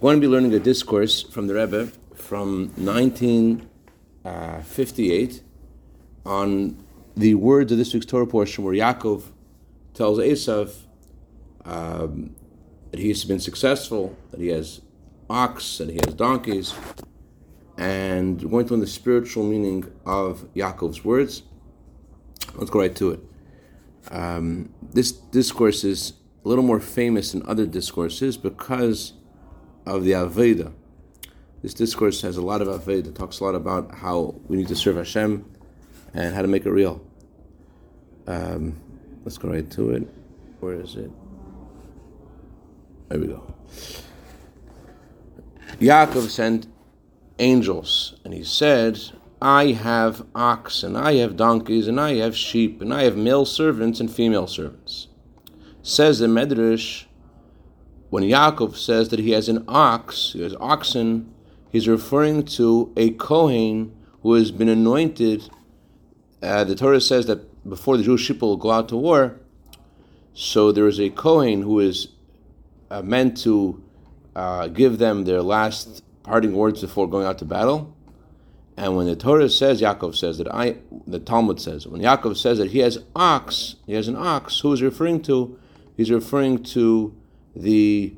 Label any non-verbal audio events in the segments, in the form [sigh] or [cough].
going to be learning a discourse from the Rebbe from 1958 on the words of this week's Torah portion where Yaakov tells Esav um, that he's been successful, that he has ox, that he has donkeys, and we're going to learn the spiritual meaning of Yaakov's words. Let's go right to it. Um, this discourse is a little more famous than other discourses because of the avodah. This discourse has a lot of avodah, talks a lot about how we need to serve Hashem and how to make it real. Um, let's go right to it. Where is it? There we go. Yaakov sent angels, and he said, I have oxen, I have donkeys, and I have sheep, and I have male servants and female servants. Says the Medrash, when Yaakov says that he has an ox, he has oxen, he's referring to a Kohen who has been anointed. Uh, the Torah says that before the Jewish people go out to war, so there is a Kohen who is uh, meant to uh, give them their last parting words before going out to battle. And when the Torah says, Yaakov says that I, the Talmud says, when Yaakov says that he has ox, he has an ox, who is referring to? He's referring to the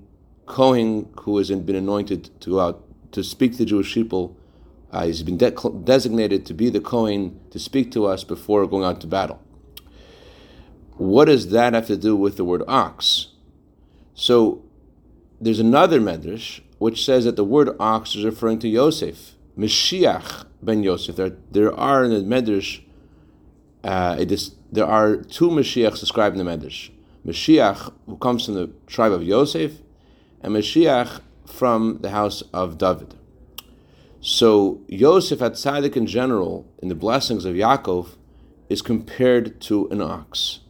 Kohen who has been anointed to go out to speak to the Jewish people. Uh, he's been de- designated to be the Kohen to speak to us before going out to battle. What does that have to do with the word ox? So there's another medrash which says that the word ox is referring to Yosef, Mashiach ben Yosef. There, there are in the medrash, uh, there are two Mashiachs described in the medrash. Mashiach, who comes from the tribe of Yosef, and Mashiach from the house of David. So Yosef HaTzaddik in general, in the blessings of Yaakov, is compared to an ox.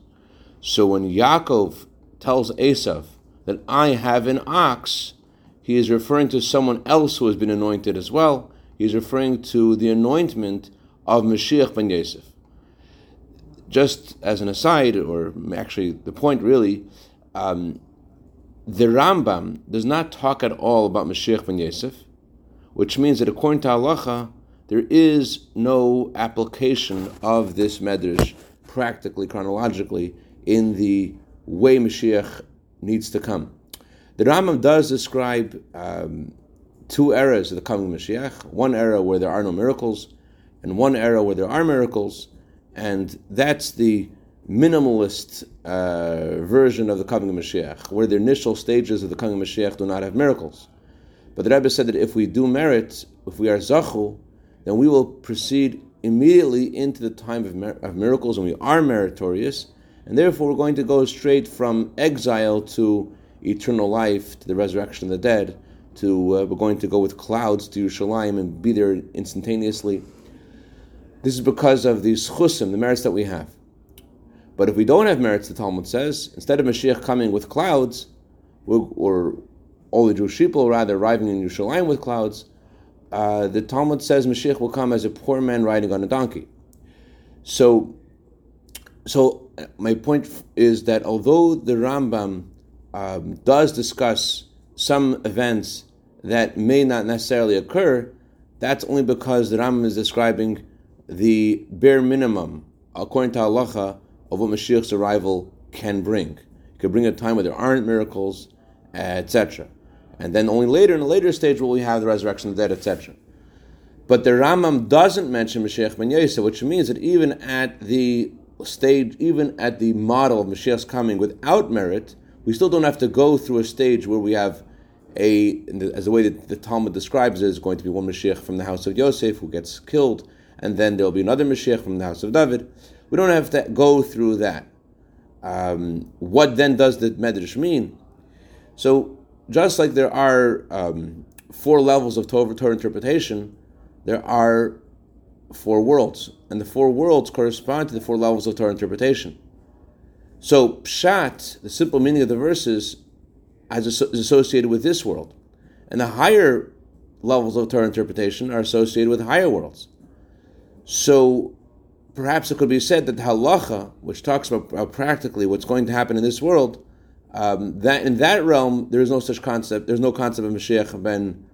So when Yaakov tells Esav that I have an ox, he is referring to someone else who has been anointed as well. He is referring to the anointment of Mashiach ben Yosef just as an aside, or actually the point really, um, the Rambam does not talk at all about Mashiach ben Yosef, which means that according to halacha, there is no application of this medrash practically, chronologically, in the way Mashiach needs to come. The Rambam does describe um, two eras of the coming Mashiach: one era where there are no miracles, and one era where there are miracles and that's the minimalist uh, version of the coming of Mashiach, where the initial stages of the coming of Mashiach do not have miracles. But the Rebbe said that if we do merit, if we are zachu, then we will proceed immediately into the time of, mer- of miracles, and we are meritorious, and therefore we're going to go straight from exile to eternal life, to the resurrection of the dead. To uh, we're going to go with clouds to Yerushalayim and be there instantaneously. This is because of the chusim, the merits that we have. But if we don't have merits, the Talmud says, instead of Mashiach coming with clouds, or all the Jewish people rather arriving in Yerushalayim with clouds, uh, the Talmud says Mashiach will come as a poor man riding on a donkey. So, so my point is that although the Rambam um, does discuss some events that may not necessarily occur, that's only because the Rambam is describing the bare minimum, according to halacha, of what Mashiach's arrival can bring. It could bring a time where there aren't miracles, etc. And then only later, in a later stage, will we have the resurrection of the dead, etc. But the Rambam doesn't mention Mashiach ben Yosef, which means that even at the stage, even at the model of Mashiach's coming without merit, we still don't have to go through a stage where we have a, as the way that the Talmud describes it, is going to be one Mashiach from the house of Yosef who gets killed, and then there'll be another Mashiach from the house of David. We don't have to go through that. Um, what then does the Medrash mean? So, just like there are um, four levels of Torah, Torah interpretation, there are four worlds, and the four worlds correspond to the four levels of Torah interpretation. So, Pshat, the simple meaning of the verses, is associated with this world, and the higher levels of Torah interpretation are associated with higher worlds. So perhaps it could be said that halacha, which talks about practically what's going to happen in this world, um, that in that realm there is no such concept. There's no concept of Mashiach ben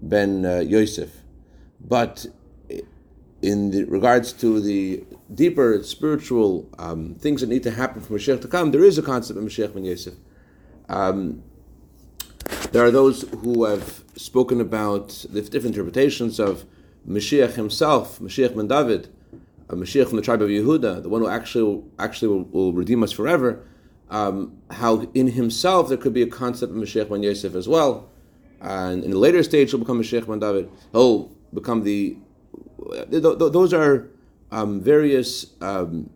ben uh, Yosef, but in the, regards to the deeper spiritual um, things that need to happen for Mashiach to come, there is a concept of Mashiach ben Yosef. Um, there are those who have spoken about the different interpretations of Mashiach himself, Mashiach ben David, a Mashiach from the tribe of Yehuda, the one who actually actually will, will redeem us forever. Um, how in himself there could be a concept of Mashiach ben Yosef as well, and in a later stage he'll become Mashiach ben David. He'll become the. Those are um, various um,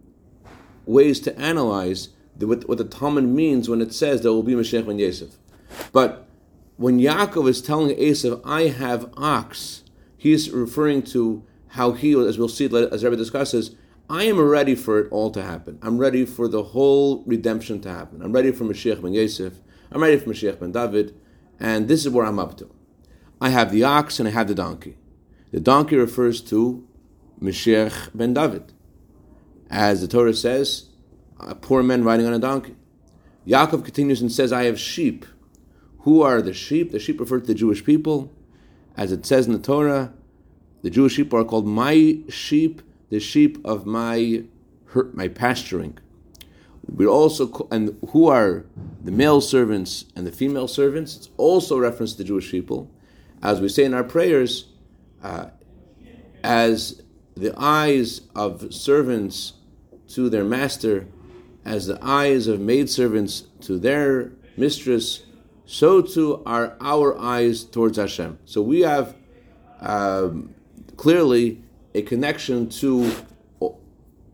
ways to analyze the, what, what, the Talmud means when it says there will be Mashiach ben Yosef. But when Yaakov is telling Esav, "I have ox," he's referring to how he, as we'll see, as Rebbe discusses, I am ready for it all to happen. I'm ready for the whole redemption to happen. I'm ready for Mashiach ben Yosef. I'm ready for Mashiach ben David. And this is where I'm up to. I have the ox and I have the donkey. The donkey refers to Mashiach ben David. As the Torah says, a poor man riding on a donkey. Yaakov continues and says, I have sheep. Who are the sheep? The sheep refer to the Jewish people. As it says in the Torah, the Jewish sheep are called my sheep, the sheep of my my pasturing. We also and who are the male servants and the female servants? It's also reference to the Jewish people, as we say in our prayers, uh, as the eyes of servants to their master, as the eyes of maidservants to their mistress, so too are our eyes towards Hashem. So we have um, clearly a connection to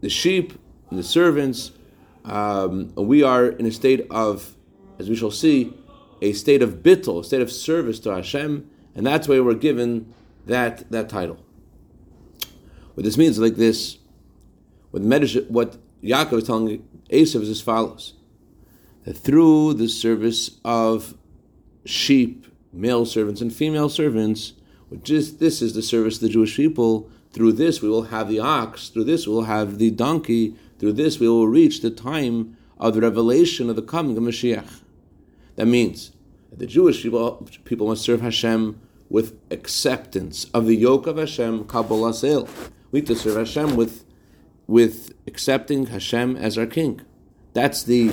the sheep and the servants. Um, we are in a state of, as we shall see, a state of bittul, a state of service to Hashem, and that's why we're given that that title. What this means like this: what Medish, what Yaakov is telling Esav is as follows: that through the service of sheep, male servants and female servants, which is this is the service of the Jewish people. Through this we will have the ox, through this we will have the donkey, through this we will reach the time of the revelation of the coming of Mashiach. That means that the Jewish people, people must serve Hashem with acceptance of the yoke of Hashem, Kabbalas Ol. We have to serve Hashem with, with accepting Hashem as our king. That's the,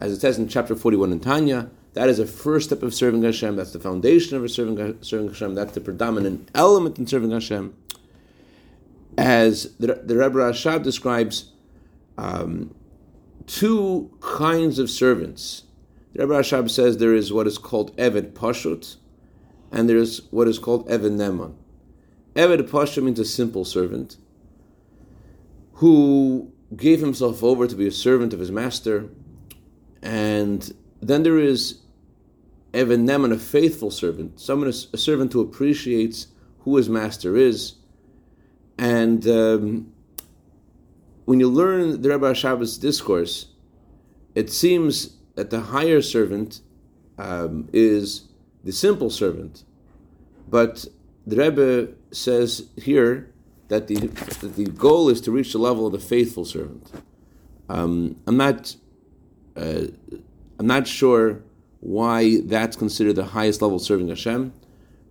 as it says in chapter 41 in Tanya, that is a first step of serving Hashem. That's the foundation of serving, serving Hashem. That's the predominant element in serving Hashem. As the, the Rebbe Rashab describes um, two kinds of servants. The Rebbe Rashab says there is what is called Eved Pashut, and there is what is called Eved Neman. Eved Pashut means a simple servant who gave himself over to be a servant of his master, and then there is Eved Neman, a faithful servant, someone a servant who appreciates who his master is. And um, when you learn the Rebbe Rashab's discourse, it seems that the higher servant um, is the simple servant, but the Rebbe says here that the that the goal is to reach the level of the faithful servant. Um, I'm not uh, I'm not sure why that's considered the highest level serving Hashem.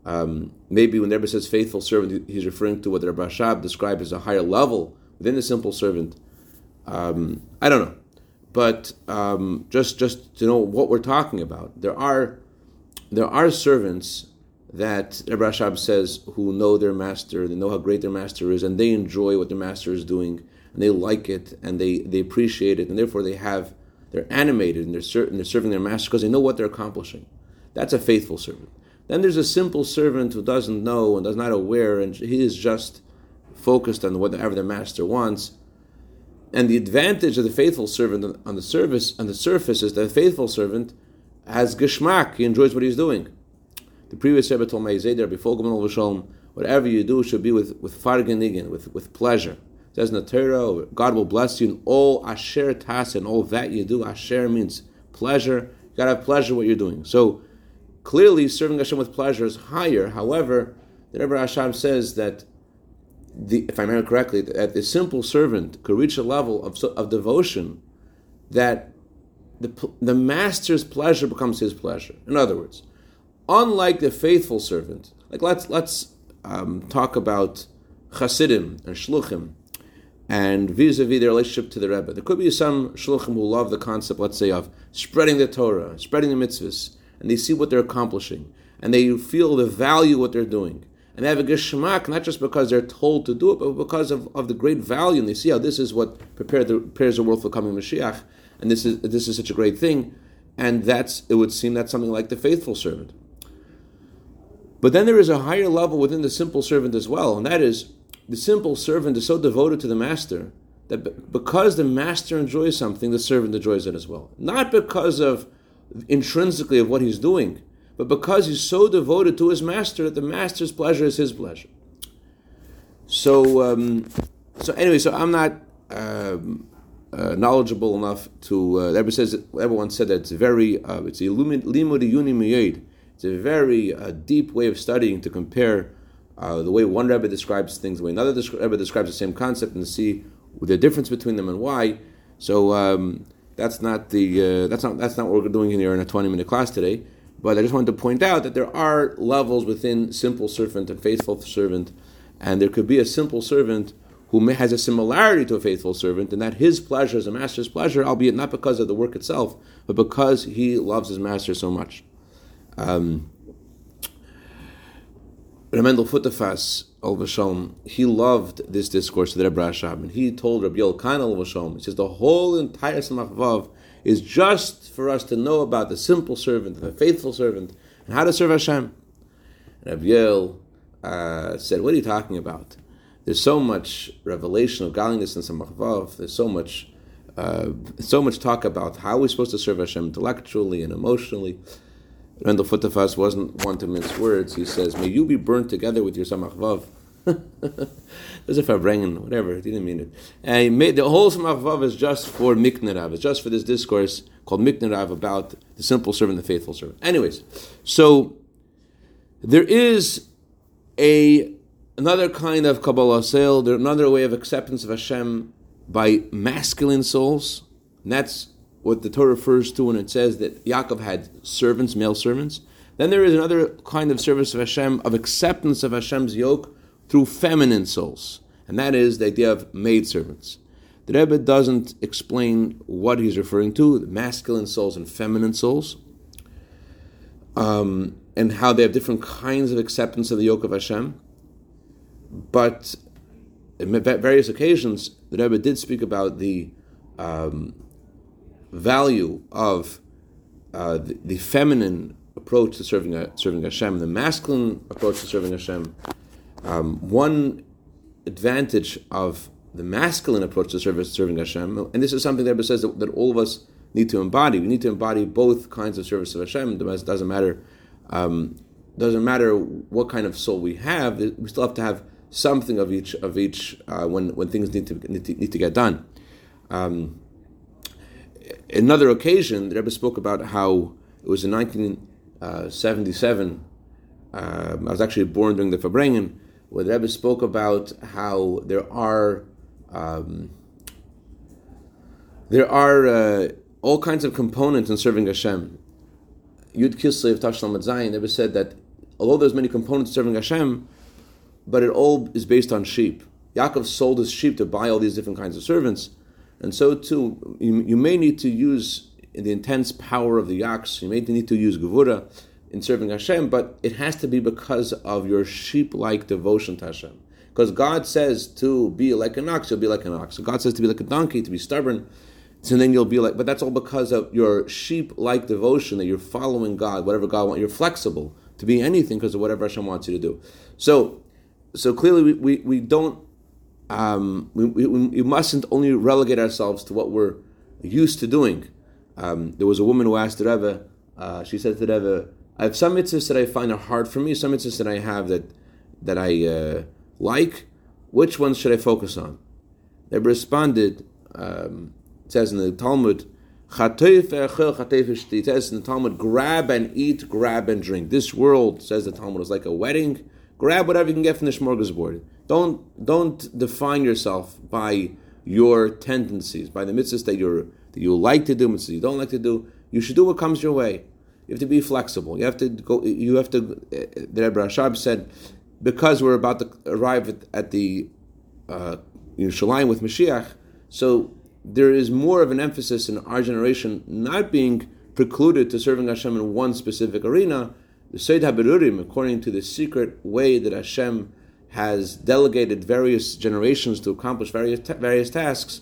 Um, maybe when the Rebbe says faithful servant, he's referring to what the Rebbe Rashab described as a higher level within the simple servant. Um, I don't know, but um, just just to know what we're talking about, there are there are servants that Rebbe Rashab says who know their master, they know how great their master is, and they enjoy what their master is doing, and they like it, and they they appreciate it, and therefore they have they're animated and they're, ser- and they're serving their master because they know what they're accomplishing. That's a faithful servant. Then there's a simple servant who doesn't know and is not aware, and he is just focused on whatever the master wants. And the advantage of the faithful servant on the service on the surface is that the faithful servant has geschmack; he enjoys what he's doing. The previous Rebbe told me, before whatever you do should be with with fargenigen, with with pleasure says in the Torah, God will bless you in all asher tas and all that you do. Asher means pleasure. You gotta have pleasure what you're doing. So clearly, serving Hashem with pleasure is higher. However, the Rebbe Rashab says that the, if I remember correctly, that the simple servant could reach a level of, of devotion that the, the master's pleasure becomes his pleasure. In other words, unlike the faithful servant, like let's let's um, talk about Chasidim and Shluchim, and vis-a-vis their relationship to the Rebbe. There could be some Shluchim who love the concept, let's say, of spreading the Torah, spreading the mitzvahs, and they see what they're accomplishing, and they feel the value what they're doing. And they have a geschmack, not just because they're told to do it, but because of, of the great value, and they see how this is what prepared the, prepares the world for coming Mashiach, and this is this is such a great thing, and that's it would seem that's something like the faithful servant. But then there is a higher level within the simple servant as well, and that is the simple servant is so devoted to the master that because the master enjoys something, the servant enjoys it as well. Not because of intrinsically of what he's doing, but because he's so devoted to his master that the master's pleasure is his pleasure. So, um, so anyway, so I'm not um, uh, knowledgeable enough to. Uh, everyone says everyone said that it's very uh, it's a limud it's a very uh, deep way of studying to compare uh, the way one Rebbe describes things, the way another Rebbe describes the same concept, and to see the difference between them and why. So um, that's not the uh, that's not that's not what we're doing here in a twenty minute class today. But I just wanted to point out that there are levels within simple servant and faithful servant, and there could be a simple servant who has a similarity to a faithful servant, and that his pleasure is a master's pleasure, albeit not because of the work itself, but because he loves his master so much. Um, Ramendel Futerfas Al Vashom, he loved this discourse of the Rebbe and he told Rabbi Yoel Al Vashom, he says the whole entire Samach is just for us to know about the simple servant, the faithful servant, and how to serve Hashem. And Rabbi Yoel uh, said, "What are you talking about? There's so much revelation of godliness in Samach There's so much, uh, so much talk about how we're supposed to serve Hashem intellectually and emotionally." Randall Futerfas wasn't one to mince words. He says, May you be burnt together with your Samach Vav. [laughs] As if I'm bringing whatever, he didn't mean it. And made, the whole Samach Vav is just for Miknerav, it's just for this discourse called Miknerav about the simple servant, the faithful servant. Anyways, so there is a another kind of Kabbalas ol, another way of acceptance of Hashem by masculine souls, and that's what the Torah refers to when it says that Yaakov had servants, male servants. Then there is another kind of service of Hashem, of acceptance of Hashem's yoke through feminine souls, and that is the idea of maid servants. The Rebbe doesn't explain what he's referring to, masculine souls and feminine souls, um, and how they have different kinds of acceptance of the yoke of Hashem. But in various occasions, the Rebbe did speak about the um, value of uh, the, the, feminine approach to serving uh, serving Hashem, the masculine approach to serving Hashem. Um, one advantage of the masculine approach to service, serving Hashem, and this is something that says that, that, all of us need to embody. We need to embody both kinds of service of Hashem. It doesn't matter. Um, doesn't matter what kind of soul we have. We still have to have something of each of each uh, when when things need to need to, need to get done. Um, another occasion, the Rebbe spoke about how it was in 1977. Um, I was actually born during the Farbrengen, where the Rebbe spoke about how there are um, there are uh, all kinds of components in serving Hashem. Yud Kislev Tashlam Zayin, Rebbe said that although there's many components serving Hashem, but it all is based on sheep. Yaakov sold his sheep to buy all these different kinds of servants. And so too, you, you may need to use the intense power of the yaks, you may need to use gevura in serving Hashem, but it has to be because of your sheep-like devotion to Hashem. Because God says to be like an ox, you'll be like an ox. God says to be like a donkey, to be stubborn, so then you'll be like, but that's all because of your sheep-like devotion that you're following God, whatever God wants. You're flexible to be anything because of whatever Hashem wants you to do. So, so clearly we, we, we don't um, we, we, we, mustn't only relegate ourselves to what we're used to doing. Um, there was a woman who asked the Rebbe, uh, she said to the Rebbe, I have some mitzvahs that I find are hard for me, some mitzvahs that I have that, that I uh, like. Which ones should I focus on? The Rebbe responded, um, it says in the Talmud, it says in the Talmud, grab and eat, grab and drink. This world, says the Talmud, is like a wedding. Grab whatever you can get from the smorgasbord. Don't don't define yourself by your tendencies, by the mitzvahs that you're that you like to do, mitzvahs you don't like to do. You should do what comes your way. You have to be flexible. You have to go. You have to. The Rebbe Rashab said, because we're about to arrive at, at the uh, with Mashiach, so there is more of an emphasis in our generation not being precluded to serving Hashem in one specific arena. The Seyd HaBerurim, according to the secret way that Hashem has delegated various generations to accomplish various various tasks,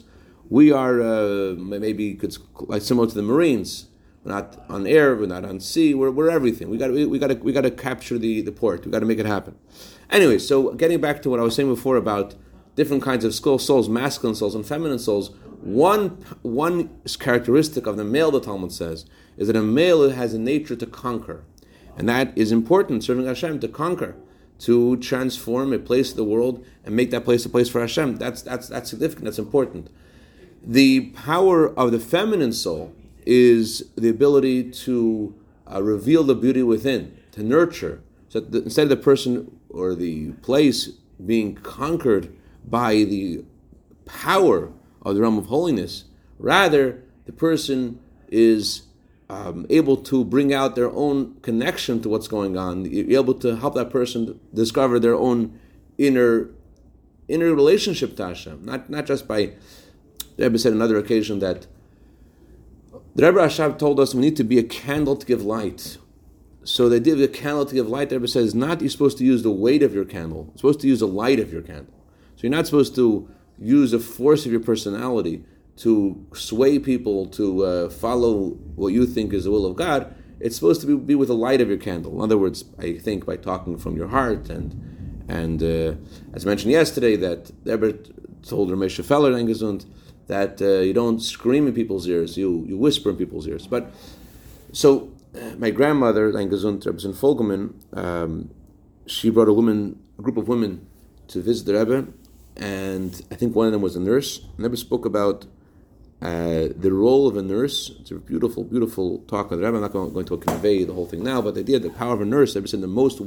we are uh, maybe could, like similar to the Marines. We're not on air, we're not on sea, we're, we're everything. We got we, we got to we got to capture the, the port. We got to make it happen. Anyway, so getting back to what I was saying before about different kinds of souls, masculine souls and feminine souls. One one characteristic of the male, the Talmud says, is that a male has a nature to conquer, and that is important. Serving Hashem to conquer, to transform a place of the world and make that place a place for Hashem. That's that's that's significant. That's important. The power of the feminine soul is the ability to uh, reveal the beauty within, to nurture. So the, instead of the person or the place being conquered by the power of the realm of holiness. Rather, the person is um, able to bring out their own connection to what's going on. You're able to help that person discover their own inner inner relationship to Hashem. Not not just by the Rebbe said another occasion that the Rebbe Rashab told us we need to be a candle to give light. So the idea of a candle to give light, the Rebbe says, not you're supposed to use the weight of your candle. You're supposed to use the light of your candle. So you're not supposed to use the force of your personality to sway people to uh, follow what you think is the will of God. It's supposed to be, be, with the light of your candle. In other words, I think by talking from your heart and and uh, as mentioned yesterday, that Ebert told Ramesh Feller Engesund that uh, you don't scream in people's ears, you you whisper in people's ears. But so uh, my grandmother, Engesund Rebbe Folgeman, um, she brought a woman, a group of women, to visit the Rebbe, and I think one of them was a nurse. Never spoke about uh, the role of a nurse. It's a beautiful, beautiful talk of the Rebbe. I'm not going, to convey the whole thing now, but the idea, the power of a nurse. I've said the most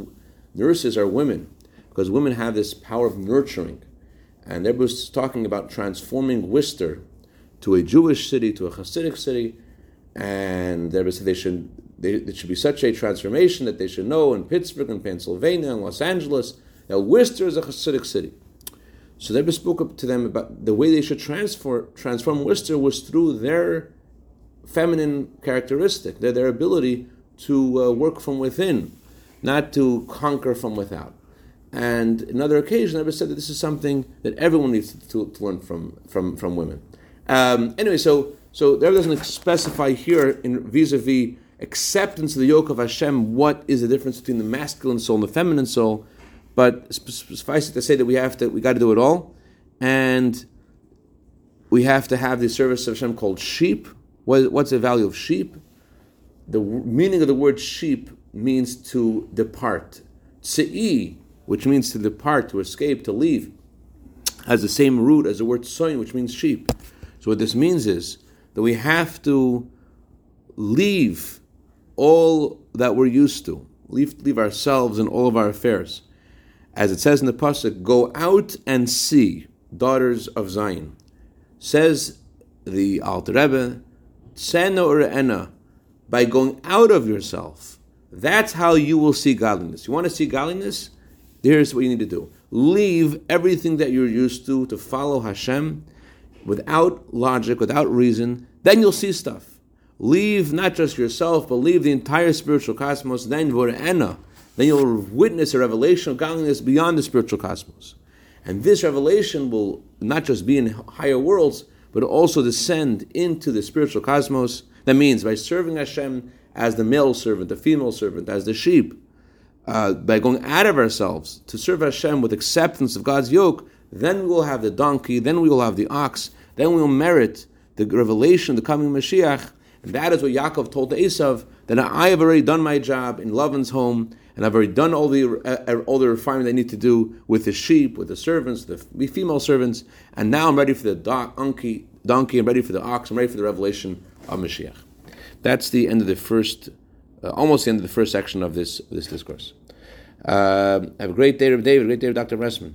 nurses are women because women have this power of nurturing, and Rebbe was talking about transforming Worcester to a Jewish city, to a Hasidic city, and Rebbe said they should. They, it should be such a transformation that they should know in Pittsburgh and Pennsylvania and Los Angeles that Worcester is a Hasidic city. So they spoke up to them about the way they should transfer, transform Worcester was through their feminine characteristic, their, their ability to uh, work from within, not to conquer from without. And another occasion, I said that this is something that everyone needs to, to learn from, from, from women. Um, anyway, so so there doesn't specify here in vis-a-vis acceptance of the yoke of Hashem what is the difference between the masculine soul and the feminine soul. But suffice it to say that we have to, we got to do it all, and we have to have the service of Hashem called sheep. What, what's the value of sheep? The meaning of the word sheep means to depart. Tse'i, which means to depart, to escape, to leave, has the same root as the word soin, which means sheep. So what this means is that we have to leave all that we're used to, leave, leave ourselves and all of our affairs as it says in the pasuk, "Go out and see, daughters of Zion." Says the Alter Rebbe, "Tsena by going out of yourself. That's how you will see godliness. You want to see godliness? Here's what you need to do: leave everything that you're used to to follow Hashem, without logic, without reason. Then you'll see stuff. Leave not just yourself, but leave the entire spiritual cosmos. Then vor'ena then you'll witness a revelation of godliness beyond the spiritual cosmos. And this revelation will not just be in higher worlds, but also descend into the spiritual cosmos. That means by serving Hashem as the male servant, the female servant, as the sheep, uh, by going out of ourselves to serve Hashem with acceptance of God's yoke, then we will have the donkey, then we will have the ox, then we will merit the revelation, the coming Mashiach. And that is what Yaakov told to Esav, that I have already done my job in Lavan's home, and I've already done all the uh, uh, all the refinement I need to do with the sheep, with the servants, the female servants, and now I'm ready for the donkey. Donkey, I'm ready for the ox. I'm ready for the revelation of Mashiach. That's the end of the first, uh, almost the end of the first section of this this discourse. Uh, have a great day, David. Great day, Dr. Ressman.